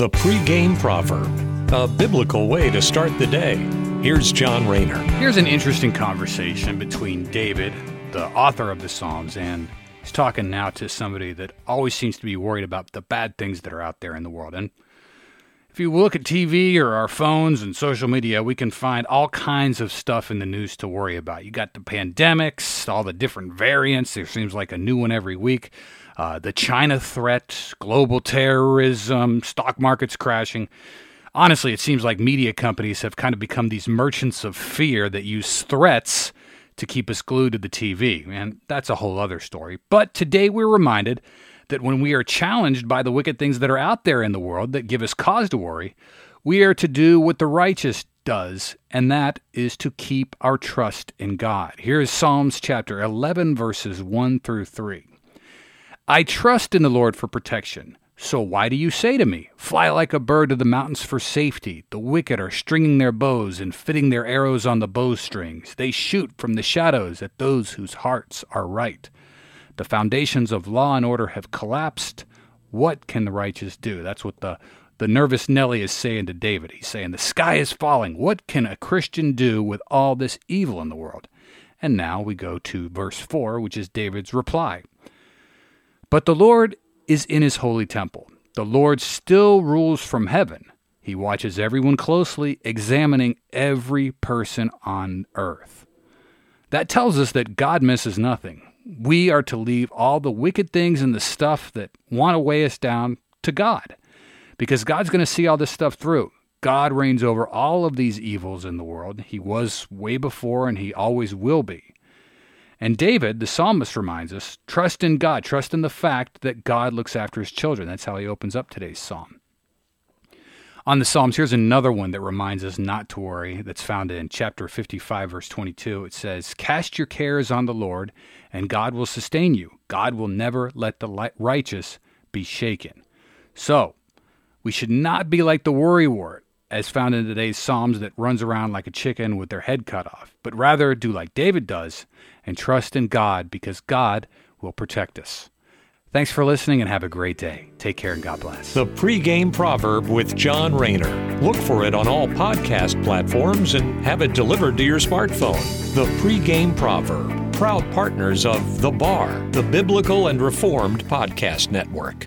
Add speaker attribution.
Speaker 1: The pregame proverb, a biblical way to start the day. Here's John Rayner.
Speaker 2: Here's an interesting conversation between David, the author of the Psalms, and he's talking now to somebody that always seems to be worried about the bad things that are out there in the world. And if you look at TV or our phones and social media, we can find all kinds of stuff in the news to worry about. You got the pandemics, all the different variants. There seems like a new one every week uh, the China threat, global terrorism, stock markets crashing. Honestly, it seems like media companies have kind of become these merchants of fear that use threats to keep us glued to the TV. And that's a whole other story. But today we're reminded that when we are challenged by the wicked things that are out there in the world that give us cause to worry, we are to do what the righteous does, and that is to keep our trust in God. Here is Psalms chapter 11, verses 1 through 3. I trust in the Lord for protection. So why do you say to me, Fly like a bird to the mountains for safety? The wicked are stringing their bows and fitting their arrows on the bowstrings. They shoot from the shadows at those whose hearts are right. The foundations of law and order have collapsed. What can the righteous do? That's what the, the nervous Nelly is saying to David. He's saying, The sky is falling. What can a Christian do with all this evil in the world? And now we go to verse 4, which is David's reply. But the Lord is in his holy temple. The Lord still rules from heaven. He watches everyone closely, examining every person on earth. That tells us that God misses nothing. We are to leave all the wicked things and the stuff that want to weigh us down to God because God's going to see all this stuff through. God reigns over all of these evils in the world. He was way before and he always will be. And David, the psalmist, reminds us trust in God, trust in the fact that God looks after his children. That's how he opens up today's psalm. On the Psalms, here's another one that reminds us not to worry, that's found in chapter 55, verse 22. It says, Cast your cares on the Lord, and God will sustain you. God will never let the righteous be shaken. So, we should not be like the worrywart, as found in today's Psalms, that runs around like a chicken with their head cut off, but rather do like David does and trust in God because God will protect us. Thanks for listening and have a great day. Take care and God bless.
Speaker 1: The pregame proverb with John Rayner. Look for it on all podcast platforms and have it delivered to your smartphone. The pregame proverb, proud partners of The Bar, the Biblical and Reformed Podcast Network.